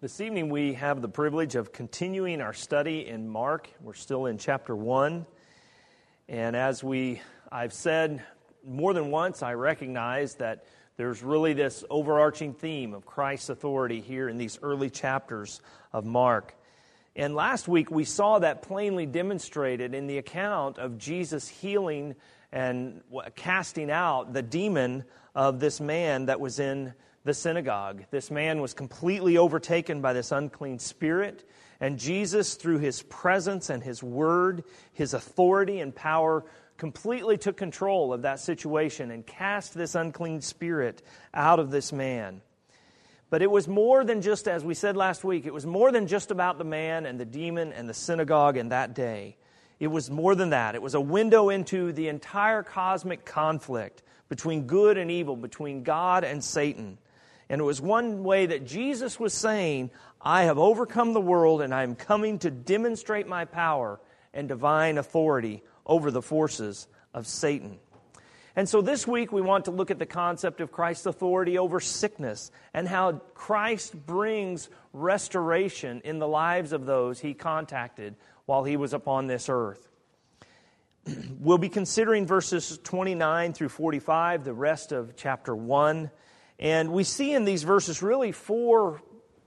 This evening, we have the privilege of continuing our study in Mark. We're still in chapter 1. And as we, I've said more than once, I recognize that there's really this overarching theme of Christ's authority here in these early chapters of Mark. And last week, we saw that plainly demonstrated in the account of Jesus healing and casting out the demon of this man that was in the synagogue. This man was completely overtaken by this unclean spirit, and Jesus, through his presence and his word, his authority and power, completely took control of that situation and cast this unclean spirit out of this man. But it was more than just, as we said last week, it was more than just about the man and the demon and the synagogue and that day. It was more than that. It was a window into the entire cosmic conflict between good and evil, between God and Satan. And it was one way that Jesus was saying, I have overcome the world and I am coming to demonstrate my power and divine authority over the forces of Satan. And so this week we want to look at the concept of Christ's authority over sickness and how Christ brings restoration in the lives of those he contacted while he was upon this earth. We'll be considering verses 29 through 45, the rest of chapter 1. And we see in these verses really four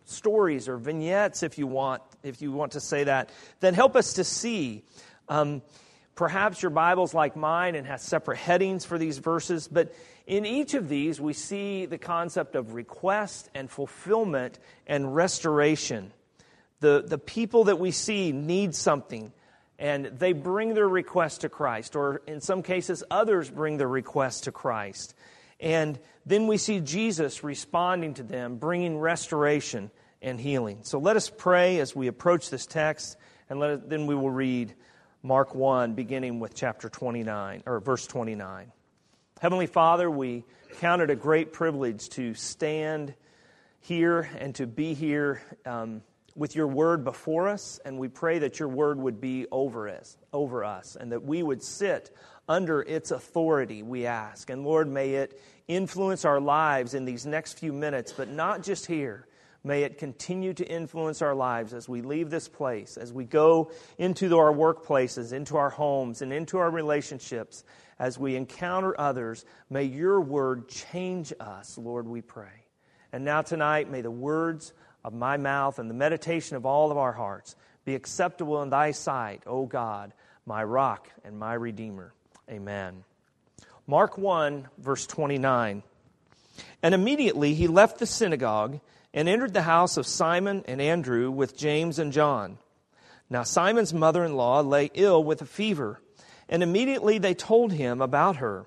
stories or vignettes, if you want, if you want to say that, that help us to see. Um, perhaps your Bible's like mine and has separate headings for these verses, but in each of these, we see the concept of request and fulfillment and restoration. The, the people that we see need something, and they bring their request to Christ, or in some cases, others bring their request to Christ. And then we see Jesus responding to them, bringing restoration and healing. So let us pray as we approach this text, and then we will read Mark 1, beginning with chapter 29, or verse 29. Heavenly Father, we count it a great privilege to stand here and to be here um, with your word before us, and we pray that your word would be over us, over us, and that we would sit under its authority, we ask. And Lord, may it influence our lives in these next few minutes, but not just here. May it continue to influence our lives as we leave this place, as we go into our workplaces, into our homes, and into our relationships, as we encounter others. May your word change us, Lord, we pray. And now tonight, may the words of my mouth and the meditation of all of our hearts be acceptable in thy sight, O God, my rock and my redeemer. Amen. Mark 1, verse 29. And immediately he left the synagogue and entered the house of Simon and Andrew with James and John. Now Simon's mother in law lay ill with a fever, and immediately they told him about her.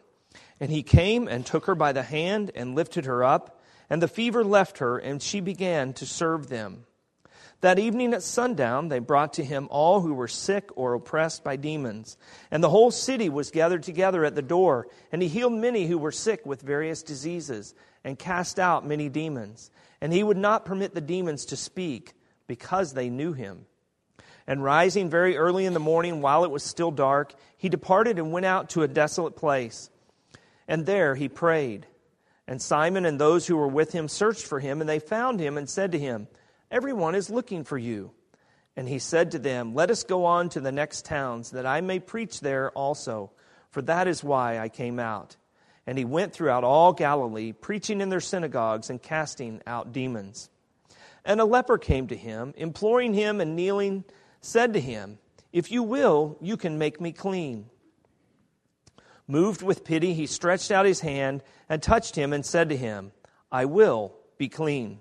And he came and took her by the hand and lifted her up, and the fever left her, and she began to serve them. That evening at sundown, they brought to him all who were sick or oppressed by demons. And the whole city was gathered together at the door. And he healed many who were sick with various diseases, and cast out many demons. And he would not permit the demons to speak, because they knew him. And rising very early in the morning, while it was still dark, he departed and went out to a desolate place. And there he prayed. And Simon and those who were with him searched for him, and they found him and said to him, Everyone is looking for you. And he said to them, Let us go on to the next towns, that I may preach there also, for that is why I came out. And he went throughout all Galilee, preaching in their synagogues and casting out demons. And a leper came to him, imploring him and kneeling, said to him, If you will, you can make me clean. Moved with pity, he stretched out his hand and touched him and said to him, I will be clean.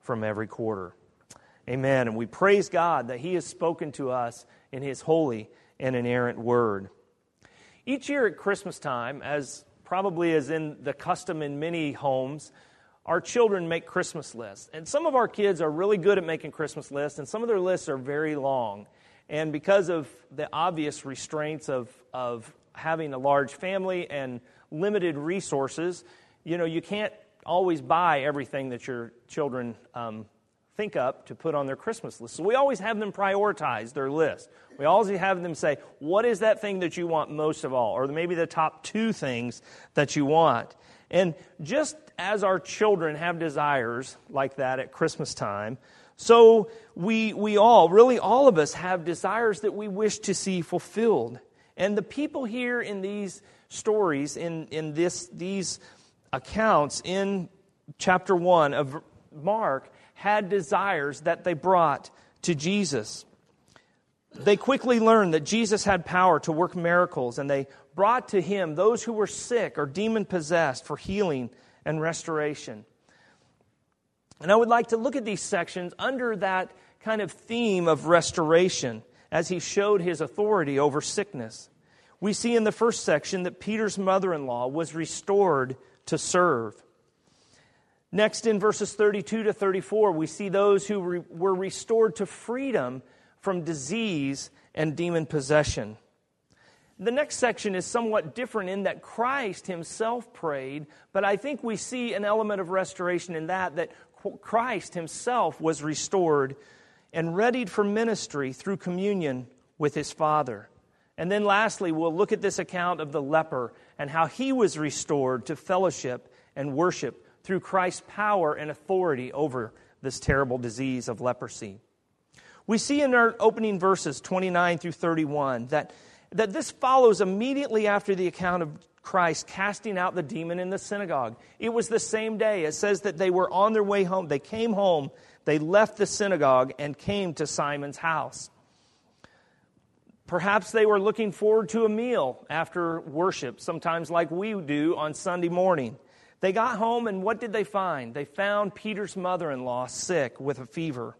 from every quarter. Amen. And we praise God that He has spoken to us in His holy and inerrant word. Each year at Christmas time, as probably is in the custom in many homes, our children make Christmas lists. And some of our kids are really good at making Christmas lists, and some of their lists are very long. And because of the obvious restraints of, of having a large family and limited resources, you know, you can't always buy everything that your children um, think up to put on their Christmas list. So we always have them prioritize their list. We always have them say, what is that thing that you want most of all? Or maybe the top two things that you want. And just as our children have desires like that at Christmas time, so we, we all, really all of us, have desires that we wish to see fulfilled. And the people here in these stories, in, in this, these accounts in chapter 1 of Mark, had desires that they brought to Jesus. They quickly learned that Jesus had power to work miracles, and they brought to him those who were sick or demon possessed for healing and restoration. And I would like to look at these sections under that kind of theme of restoration as he showed his authority over sickness. We see in the first section that Peter's mother in law was restored to serve. Next, in verses 32 to 34, we see those who re- were restored to freedom from disease and demon possession. The next section is somewhat different in that Christ himself prayed, but I think we see an element of restoration in that, that Christ himself was restored and readied for ministry through communion with his Father. And then lastly, we'll look at this account of the leper and how he was restored to fellowship and worship through Christ's power and authority over this terrible disease of leprosy. We see in our opening verses 29 through 31 that, that this follows immediately after the account of Christ casting out the demon in the synagogue. It was the same day. It says that they were on their way home. They came home, they left the synagogue, and came to Simon's house. Perhaps they were looking forward to a meal after worship, sometimes like we do on Sunday morning. They got home, and what did they find? They found Peter's mother in law sick with a fever.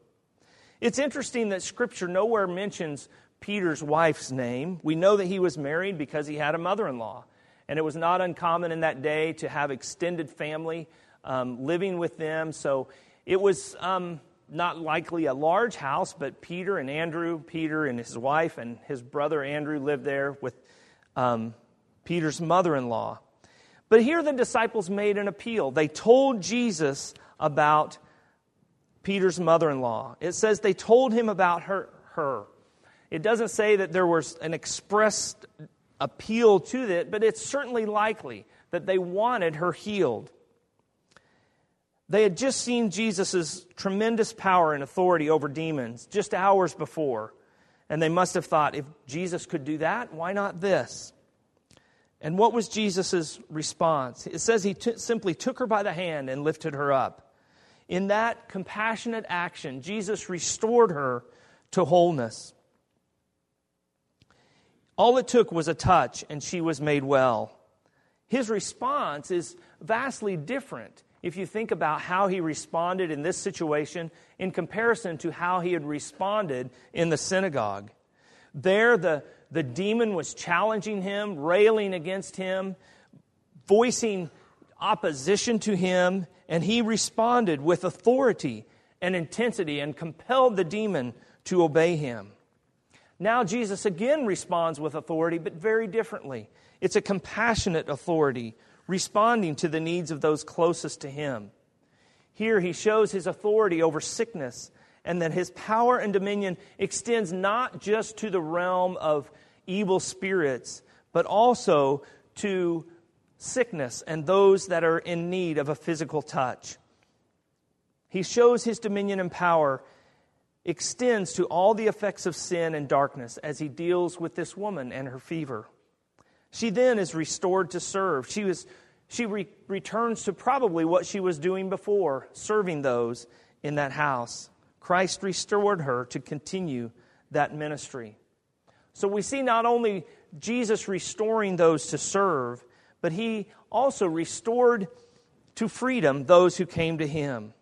It's interesting that Scripture nowhere mentions Peter's wife's name. We know that he was married because he had a mother in law. And it was not uncommon in that day to have extended family um, living with them. So it was um, not likely a large house, but Peter and Andrew, Peter and his wife, and his brother Andrew lived there with um, Peter's mother in law. But here the disciples made an appeal. They told Jesus about Peter's mother in law. It says they told him about her, her. It doesn't say that there was an expressed appeal to it, but it's certainly likely that they wanted her healed. They had just seen Jesus' tremendous power and authority over demons just hours before, and they must have thought, if Jesus could do that, why not this? And what was Jesus' response? It says he t- simply took her by the hand and lifted her up. In that compassionate action, Jesus restored her to wholeness. All it took was a touch, and she was made well. His response is vastly different if you think about how he responded in this situation in comparison to how he had responded in the synagogue. There, the, the demon was challenging him, railing against him, voicing opposition to him, and he responded with authority and intensity and compelled the demon to obey him. Now, Jesus again responds with authority, but very differently. It's a compassionate authority, responding to the needs of those closest to him. Here, he shows his authority over sickness and that his power and dominion extends not just to the realm of evil spirits, but also to sickness and those that are in need of a physical touch. He shows his dominion and power extends to all the effects of sin and darkness as he deals with this woman and her fever. She then is restored to serve. She, was, she re- returns to probably what she was doing before, serving those in that house. Christ restored her to continue that ministry. So we see not only Jesus restoring those to serve, but he also restored to freedom those who came to him.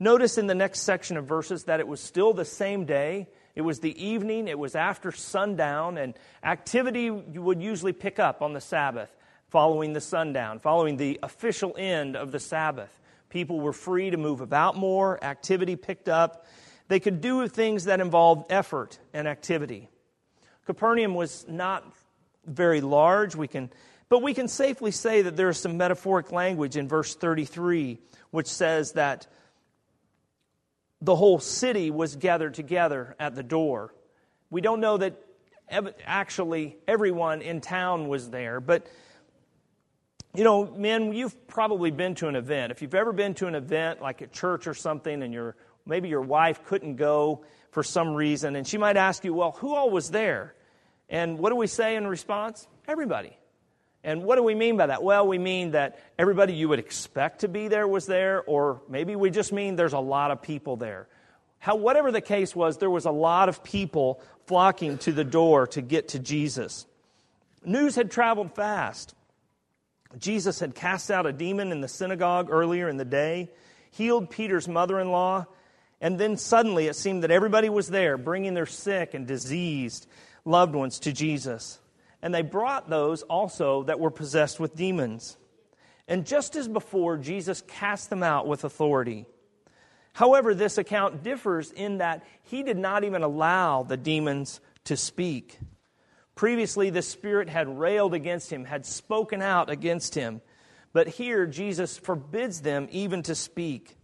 Notice in the next section of verses that it was still the same day. It was the evening, it was after sundown, and activity would usually pick up on the Sabbath following the sundown, following the official end of the Sabbath. People were free to move about more, activity picked up. They could do things that involved effort and activity. Capernaum was not very large, we can, but we can safely say that there is some metaphoric language in verse 33 which says that the whole city was gathered together at the door. We don't know that actually everyone in town was there, but you know, men, you've probably been to an event. If you've ever been to an event like a church or something, and your maybe your wife couldn't go for some reason, and she might ask you, "Well, who all was there?" And what do we say in response? Everybody. And what do we mean by that? Well, we mean that everybody you would expect to be there was there, or maybe we just mean there's a lot of people there. How, whatever the case was, there was a lot of people flocking to the door to get to Jesus. News had traveled fast. Jesus had cast out a demon in the synagogue earlier in the day, healed Peter's mother in law, and then suddenly it seemed that everybody was there bringing their sick and diseased loved ones to Jesus and they brought those also that were possessed with demons. And just as before, Jesus cast them out with authority. However, this account differs in that he did not even allow the demons to speak. Previously, the Spirit had railed against him, had spoken out against him. But here, Jesus forbids them even to speak.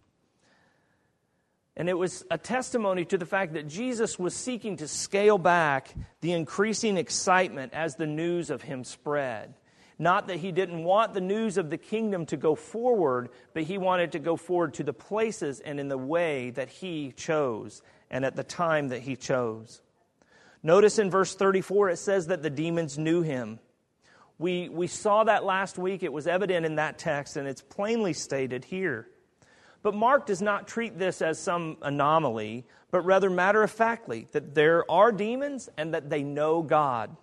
And it was a testimony to the fact that Jesus was seeking to scale back the increasing excitement as the news of him spread. Not that he didn't want the news of the kingdom to go forward, but he wanted to go forward to the places and in the way that he chose and at the time that he chose. Notice in verse 34 it says that the demons knew him. We, we saw that last week. It was evident in that text, and it's plainly stated here. But Mark does not treat this as some anomaly, but rather matter of factly that there are demons and that they know God.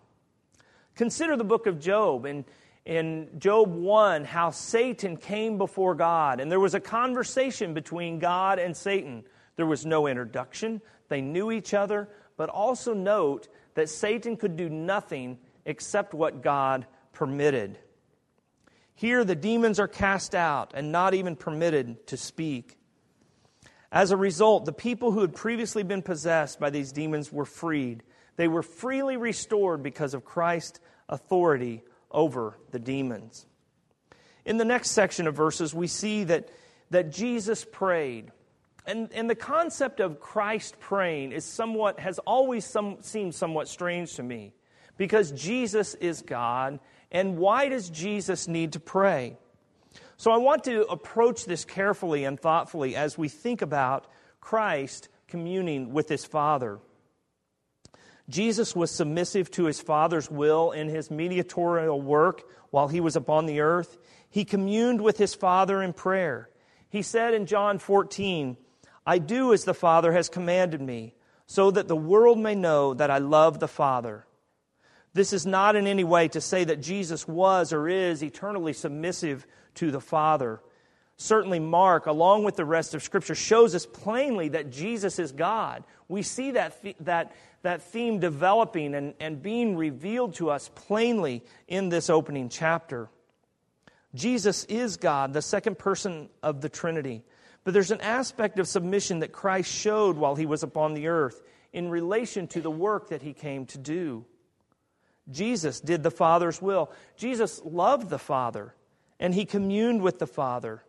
Consider the book of Job. In, in Job 1, how Satan came before God, and there was a conversation between God and Satan. There was no introduction, they knew each other, but also note that Satan could do nothing except what God permitted. Here, the demons are cast out and not even permitted to speak. As a result, the people who had previously been possessed by these demons were freed. They were freely restored because of Christ's authority over the demons. In the next section of verses, we see that, that Jesus prayed. And, and the concept of Christ praying is somewhat, has always some, seemed somewhat strange to me because Jesus is God and why does Jesus need to pray? So I want to approach this carefully and thoughtfully as we think about Christ communing with his Father. Jesus was submissive to his Father's will in his mediatorial work while he was upon the earth. He communed with his Father in prayer. He said in John 14, I do as the Father has commanded me, so that the world may know that I love the Father. This is not in any way to say that Jesus was or is eternally submissive to the Father. Certainly, Mark, along with the rest of Scripture, shows us plainly that Jesus is God. We see that, that, that theme developing and, and being revealed to us plainly in this opening chapter. Jesus is God, the second person of the Trinity. But there's an aspect of submission that Christ showed while he was upon the earth in relation to the work that he came to do. Jesus did the Father's will. Jesus loved the Father, and he communed with the Father.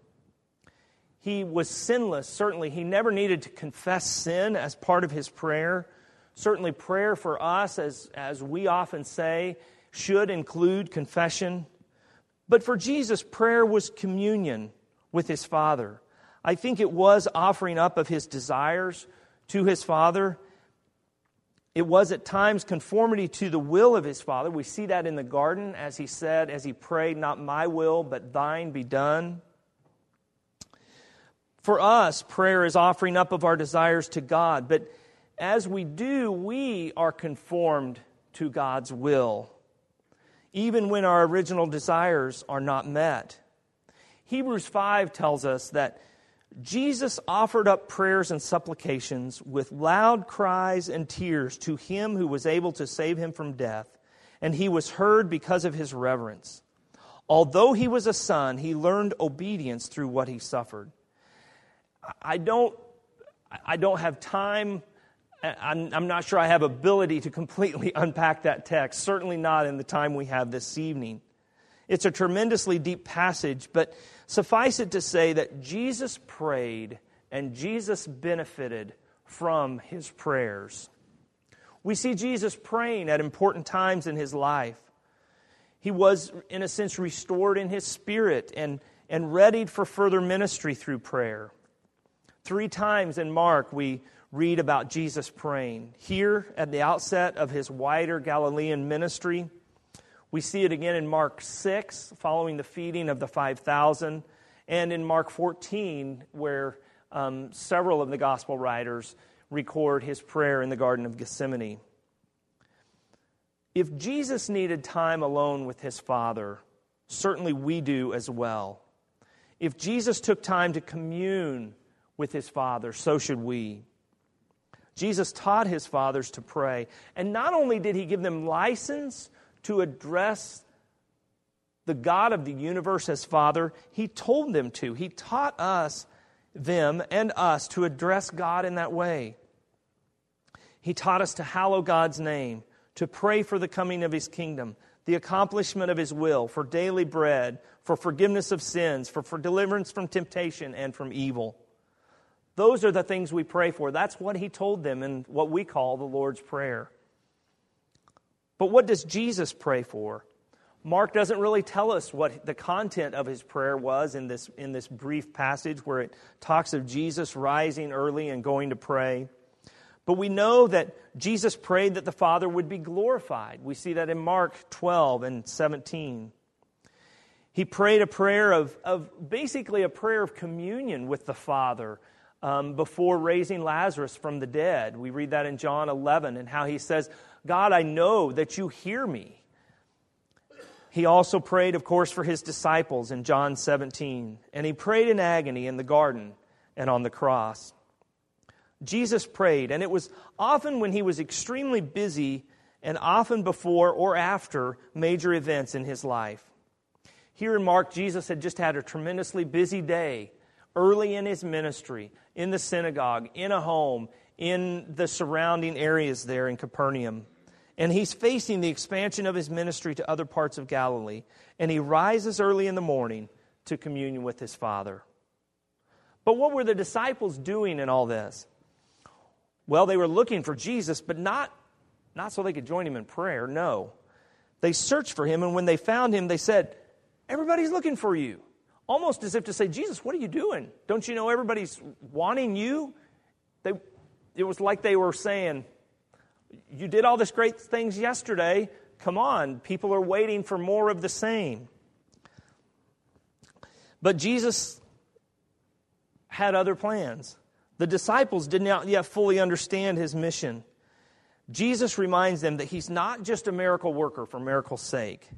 He was sinless, certainly. He never needed to confess sin as part of his prayer. Certainly, prayer for us, as, as we often say, should include confession. But for Jesus, prayer was communion with his Father. I think it was offering up of his desires to his Father it was at times conformity to the will of his Father. We see that in the garden as he said, as he prayed, Not my will, but thine be done. For us, prayer is offering up of our desires to God, but as we do, we are conformed to God's will, even when our original desires are not met. Hebrews 5 tells us that Jesus offered up prayers and supplications with loud cries and tears to him who was able to save him from death, and he was heard because of his reverence. Although he was a son, he learned obedience through what he suffered. I don't, I don't have time. I'm, I'm not sure I have ability to completely unpack that text, certainly not in the time we have this evening. It's a tremendously deep passage, but suffice it to say that Jesus prayed and Jesus benefited from his prayers. We see Jesus praying at important times in his life. He was, in a sense, restored in his spirit and, and readied for further ministry through prayer. Three times in Mark, we read about Jesus praying. Here, at the outset of his wider Galilean ministry, we see it again in Mark 6, following the feeding of the 5,000, and in Mark 14, where um, several of the gospel writers record his prayer in the Garden of Gethsemane. If Jesus needed time alone with his Father, certainly we do as well. If Jesus took time to commune with his Father, so should we. Jesus taught his fathers to pray. And not only did he give them license to address the God of the universe as Father, he told them to. He taught us, them, and us to address God in that way. He taught us to hallow God's name, to pray for the coming of his kingdom, the accomplishment of his will, for daily bread, for forgiveness of sins, for, for deliverance from temptation and from evil. Those are the things we pray for. That's what he told them in what we call the Lord's Prayer. But what does Jesus pray for? Mark doesn't really tell us what the content of his prayer was in this, in this brief passage where it talks of Jesus rising early and going to pray. But we know that Jesus prayed that the Father would be glorified. We see that in Mark 12 and 17. He prayed a prayer of, of basically a prayer of communion with the Father um, before raising Lazarus from the dead. We read that in John 11 and how he says, God, I know that you hear me. He also prayed, of course, for his disciples in John 17. And he prayed in agony in the garden and on the cross. Jesus prayed, and it was often when he was extremely busy and often before or after major events in his life. Here in Mark, Jesus had just had a tremendously busy day early in his ministry, in the synagogue, in a home, in the surrounding areas there in Capernaum. And he's facing the expansion of his ministry to other parts of Galilee. And he rises early in the morning to communion with his Father. But what were the disciples doing in all this? Well, they were looking for Jesus, but not, not so they could join him in prayer. No. They searched for him, and when they found him, they said, Everybody's looking for you. Almost as if to say, Jesus, what are you doing? Don't you know everybody's wanting you? They, it was like they were saying, You did all this great things yesterday. Come on, people are waiting for more of the same. But Jesus had other plans. The disciples did not yet fully understand his mission. Jesus reminds them that he's not just a miracle worker for miracle's sake.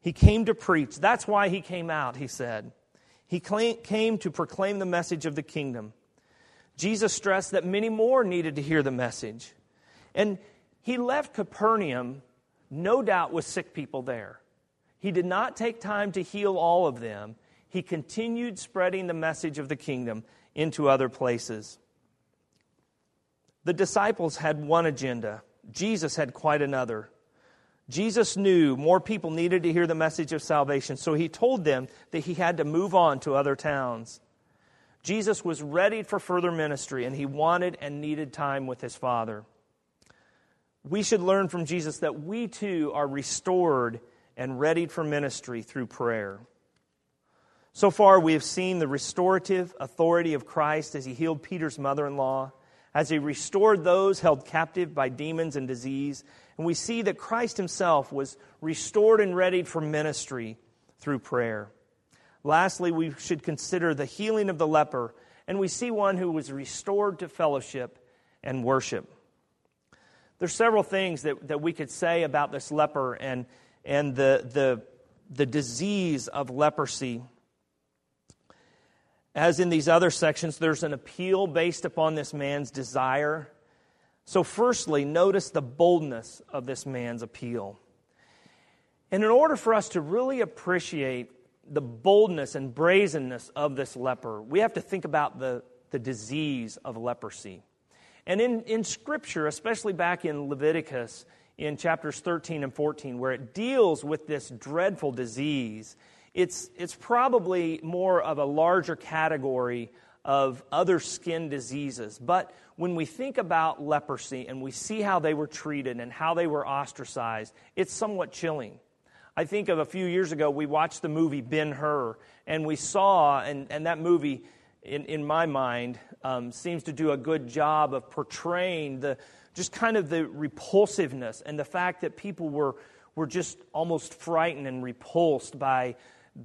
He came to preach. That's why he came out, he said. He came to proclaim the message of the kingdom. Jesus stressed that many more needed to hear the message. And he left Capernaum, no doubt, with sick people there. He did not take time to heal all of them. He continued spreading the message of the kingdom into other places. The disciples had one agenda, Jesus had quite another. Jesus knew more people needed to hear the message of salvation, so he told them that he had to move on to other towns. Jesus was ready for further ministry, and he wanted and needed time with his Father. We should learn from Jesus that we too are restored and readied for ministry through prayer. So far, we have seen the restorative authority of Christ as he healed Peter's mother in law, as he restored those held captive by demons and disease, and we see that Christ himself was restored and readied for ministry through prayer. Lastly, we should consider the healing of the leper, and we see one who was restored to fellowship and worship. There's several things that, that we could say about this leper and, and the, the, the disease of leprosy. As in these other sections, there's an appeal based upon this man's desire so, firstly, notice the boldness of this man's appeal. And in order for us to really appreciate the boldness and brazenness of this leper, we have to think about the, the disease of leprosy. And in, in Scripture, especially back in Leviticus, in chapters 13 and 14, where it deals with this dreadful disease, it's, it's probably more of a larger category of other skin diseases. But when we think about leprosy and we see how they were treated and how they were ostracized, it's somewhat chilling. I think of a few years ago, we watched the movie Ben Hur, and we saw, and, and that movie, in, in my mind, um, seems to do a good job of portraying the just kind of the repulsiveness and the fact that people were, were just almost frightened and repulsed by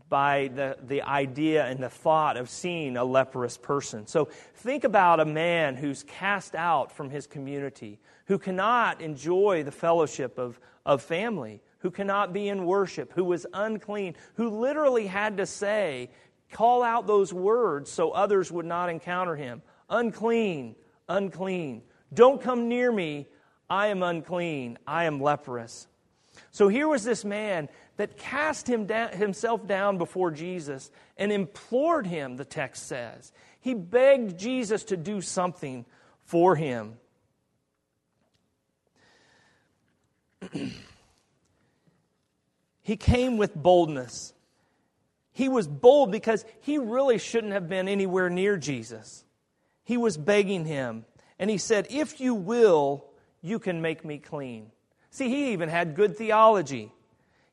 by the, the idea and the thought of seeing a leprous person. So think about a man who's cast out from his community, who cannot enjoy the fellowship of, of family, who cannot be in worship, who was unclean, who literally had to say, call out those words so others would not encounter him unclean, unclean. Don't come near me. I am unclean. I am leprous. So here was this man that cast him down, himself down before Jesus and implored him, the text says. He begged Jesus to do something for him. he came with boldness. He was bold because he really shouldn't have been anywhere near Jesus. He was begging him, and he said, If you will, you can make me clean. See, he even had good theology.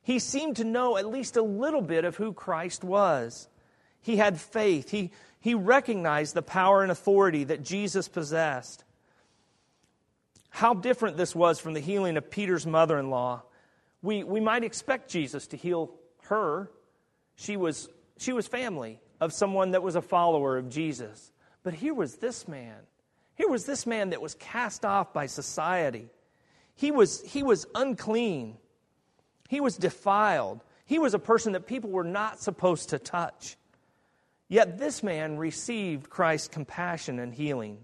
He seemed to know at least a little bit of who Christ was. He had faith. He, he recognized the power and authority that Jesus possessed. How different this was from the healing of Peter's mother in law. We, we might expect Jesus to heal her. She was, she was family of someone that was a follower of Jesus. But here was this man. Here was this man that was cast off by society. He was, he was unclean. He was defiled. He was a person that people were not supposed to touch. Yet this man received Christ's compassion and healing.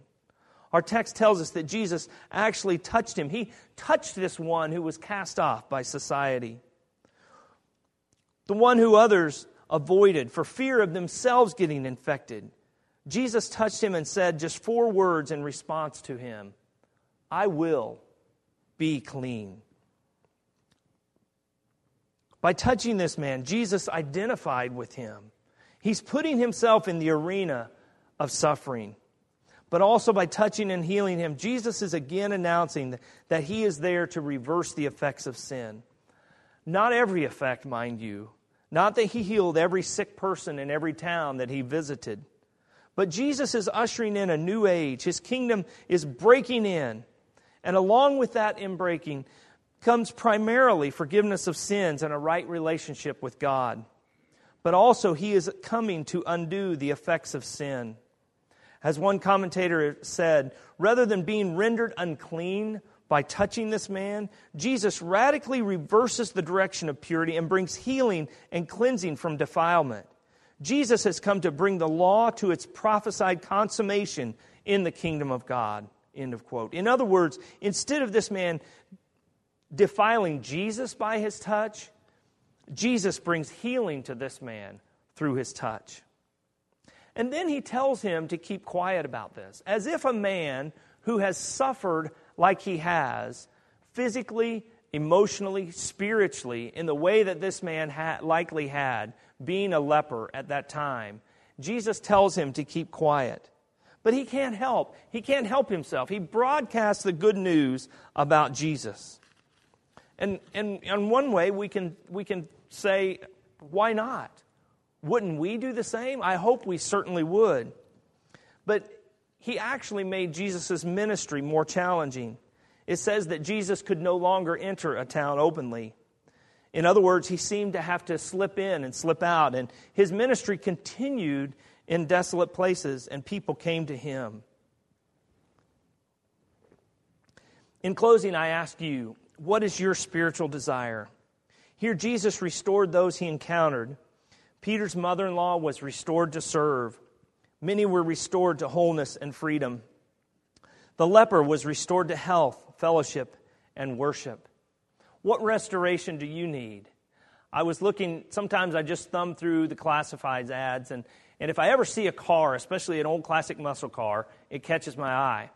Our text tells us that Jesus actually touched him. He touched this one who was cast off by society, the one who others avoided for fear of themselves getting infected. Jesus touched him and said just four words in response to him I will be clean. By touching this man, Jesus identified with him. He's putting himself in the arena of suffering. But also by touching and healing him, Jesus is again announcing that he is there to reverse the effects of sin. Not every effect, mind you. Not that he healed every sick person in every town that he visited. But Jesus is ushering in a new age. His kingdom is breaking in. And along with that inbreaking, comes primarily forgiveness of sins and a right relationship with God. But also, he is coming to undo the effects of sin. As one commentator said, rather than being rendered unclean by touching this man, Jesus radically reverses the direction of purity and brings healing and cleansing from defilement. Jesus has come to bring the law to its prophesied consummation in the kingdom of God. End of quote. In other words, instead of this man defiling Jesus by his touch, Jesus brings healing to this man through his touch. And then he tells him to keep quiet about this, as if a man who has suffered like he has, physically, emotionally, spiritually, in the way that this man likely had, being a leper at that time, Jesus tells him to keep quiet. But he can't help. He can't help himself. He broadcasts the good news about Jesus. And, and in one way, we can, we can say, why not? Wouldn't we do the same? I hope we certainly would. But he actually made Jesus' ministry more challenging. It says that Jesus could no longer enter a town openly. In other words, he seemed to have to slip in and slip out, and his ministry continued in desolate places, and people came to him. In closing, I ask you what is your spiritual desire? Here, Jesus restored those he encountered. Peter's mother in law was restored to serve. Many were restored to wholeness and freedom. The leper was restored to health, fellowship, and worship. What restoration do you need? I was looking, sometimes I just thumb through the classifieds ads, and, And if I ever see a car, especially an old classic muscle car, it catches my eye.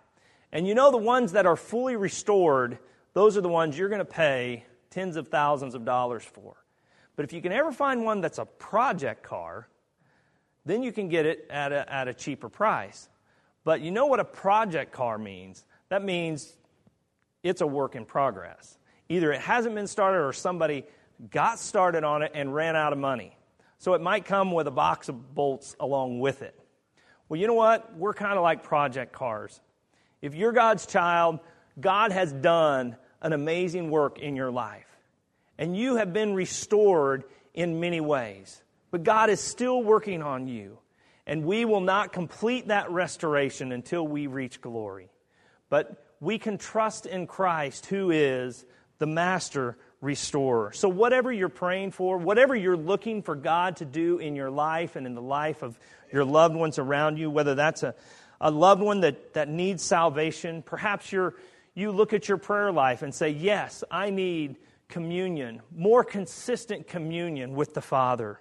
And you know, the ones that are fully restored, those are the ones you're going to pay tens of thousands of dollars for. But if you can ever find one that's a project car, then you can get it at a, at a cheaper price. But you know what a project car means? That means it's a work in progress. Either it hasn't been started or somebody got started on it and ran out of money. So it might come with a box of bolts along with it. Well, you know what? We're kind of like project cars. If you're God's child, God has done an amazing work in your life. And you have been restored in many ways. But God is still working on you. And we will not complete that restoration until we reach glory. But we can trust in Christ, who is the master restorer. So, whatever you're praying for, whatever you're looking for God to do in your life and in the life of your loved ones around you, whether that's a, a loved one that, that needs salvation, perhaps you're, you look at your prayer life and say, Yes, I need communion, more consistent communion with the Father.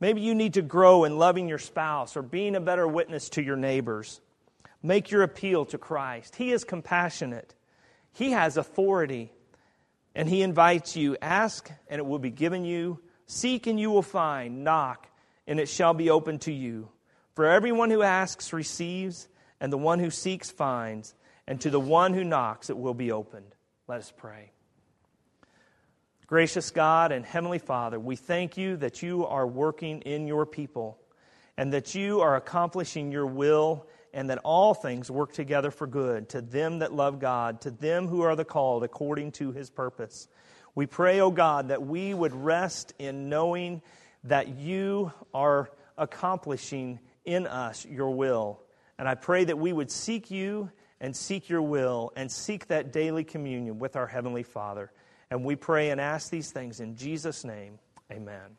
Maybe you need to grow in loving your spouse or being a better witness to your neighbors. Make your appeal to Christ. He is compassionate, He has authority, and He invites you ask, and it will be given you. Seek, and you will find. Knock, and it shall be opened to you. For everyone who asks receives, and the one who seeks finds, and to the one who knocks it will be opened. Let us pray. Gracious God and Heavenly Father, we thank you that you are working in your people and that you are accomplishing your will and that all things work together for good to them that love God, to them who are the called according to his purpose. We pray, O oh God, that we would rest in knowing that you are accomplishing in us your will. And I pray that we would seek you and seek your will and seek that daily communion with our Heavenly Father. And we pray and ask these things in Jesus' name. Amen.